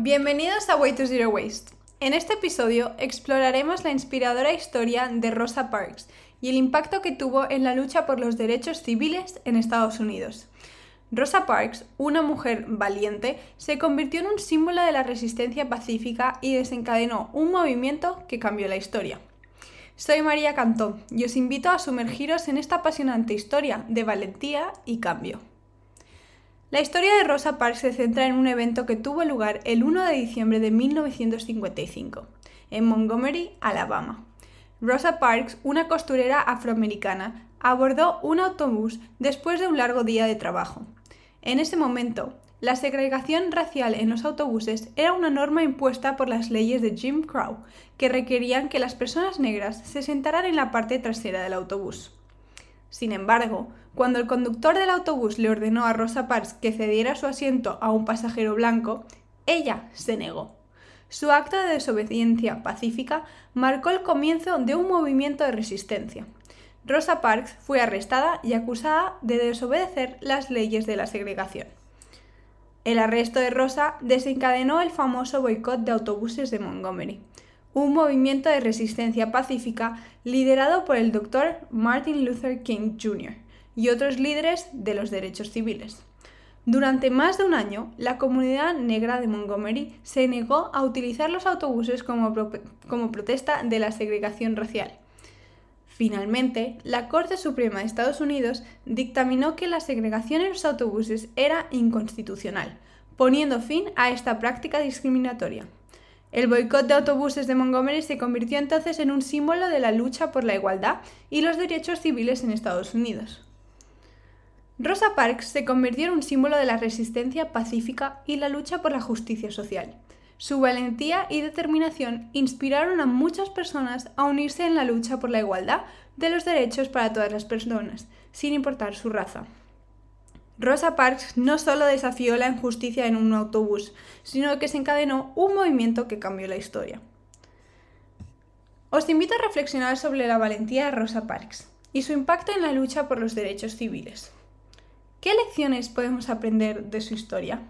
Bienvenidos a Way to Zero Waste. En este episodio exploraremos la inspiradora historia de Rosa Parks y el impacto que tuvo en la lucha por los derechos civiles en Estados Unidos. Rosa Parks, una mujer valiente, se convirtió en un símbolo de la resistencia pacífica y desencadenó un movimiento que cambió la historia. Soy María Cantó y os invito a sumergiros en esta apasionante historia de valentía y cambio. La historia de Rosa Parks se centra en un evento que tuvo lugar el 1 de diciembre de 1955, en Montgomery, Alabama. Rosa Parks, una costurera afroamericana, abordó un autobús después de un largo día de trabajo. En ese momento, la segregación racial en los autobuses era una norma impuesta por las leyes de Jim Crow, que requerían que las personas negras se sentaran en la parte trasera del autobús. Sin embargo, cuando el conductor del autobús le ordenó a Rosa Parks que cediera su asiento a un pasajero blanco, ella se negó. Su acto de desobediencia pacífica marcó el comienzo de un movimiento de resistencia. Rosa Parks fue arrestada y acusada de desobedecer las leyes de la segregación. El arresto de Rosa desencadenó el famoso boicot de autobuses de Montgomery, un movimiento de resistencia pacífica liderado por el doctor Martin Luther King Jr. y otros líderes de los derechos civiles. Durante más de un año, la comunidad negra de Montgomery se negó a utilizar los autobuses como, como, protesta de la segregación racial. Finalmente, la Corte Suprema de Estados Unidos dictaminó que la segregación en los autobuses era inconstitucional, poniendo fin a esta práctica discriminatoria. El boicot de autobuses de Montgomery se convirtió entonces en un símbolo de la lucha por la igualdad y los derechos civiles en Estados Unidos. Rosa Parks se convirtió en un símbolo de la resistencia pacífica y la lucha por la justicia social. Su valentía y determinación inspiraron a muchas personas a unirse en la lucha por la igualdad de los derechos para todas las personas, sin importar su raza. Rosa Parks no solo desafió la injusticia en un autobús, sino que se encadenó un movimiento que cambió la historia. Os invito a reflexionar sobre la valentía de Rosa Parks y su impacto en la lucha por los derechos civiles. ¿Qué lecciones podemos aprender de su historia?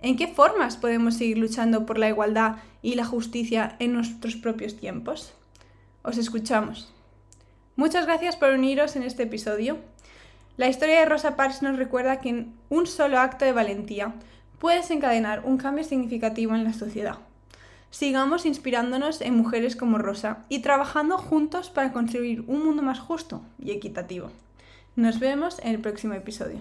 ¿En qué formas podemos seguir luchando por la igualdad y la justicia en nuestros propios tiempos? Os escuchamos. Muchas gracias por uniros en este episodio. La historia de Rosa Parks nos recuerda que un solo acto de valentía puede desencadenar un cambio significativo en la sociedad. Sigamos inspirándonos en mujeres como Rosa y trabajando juntos para construir un mundo más justo y equitativo. Nos vemos en el próximo episodio.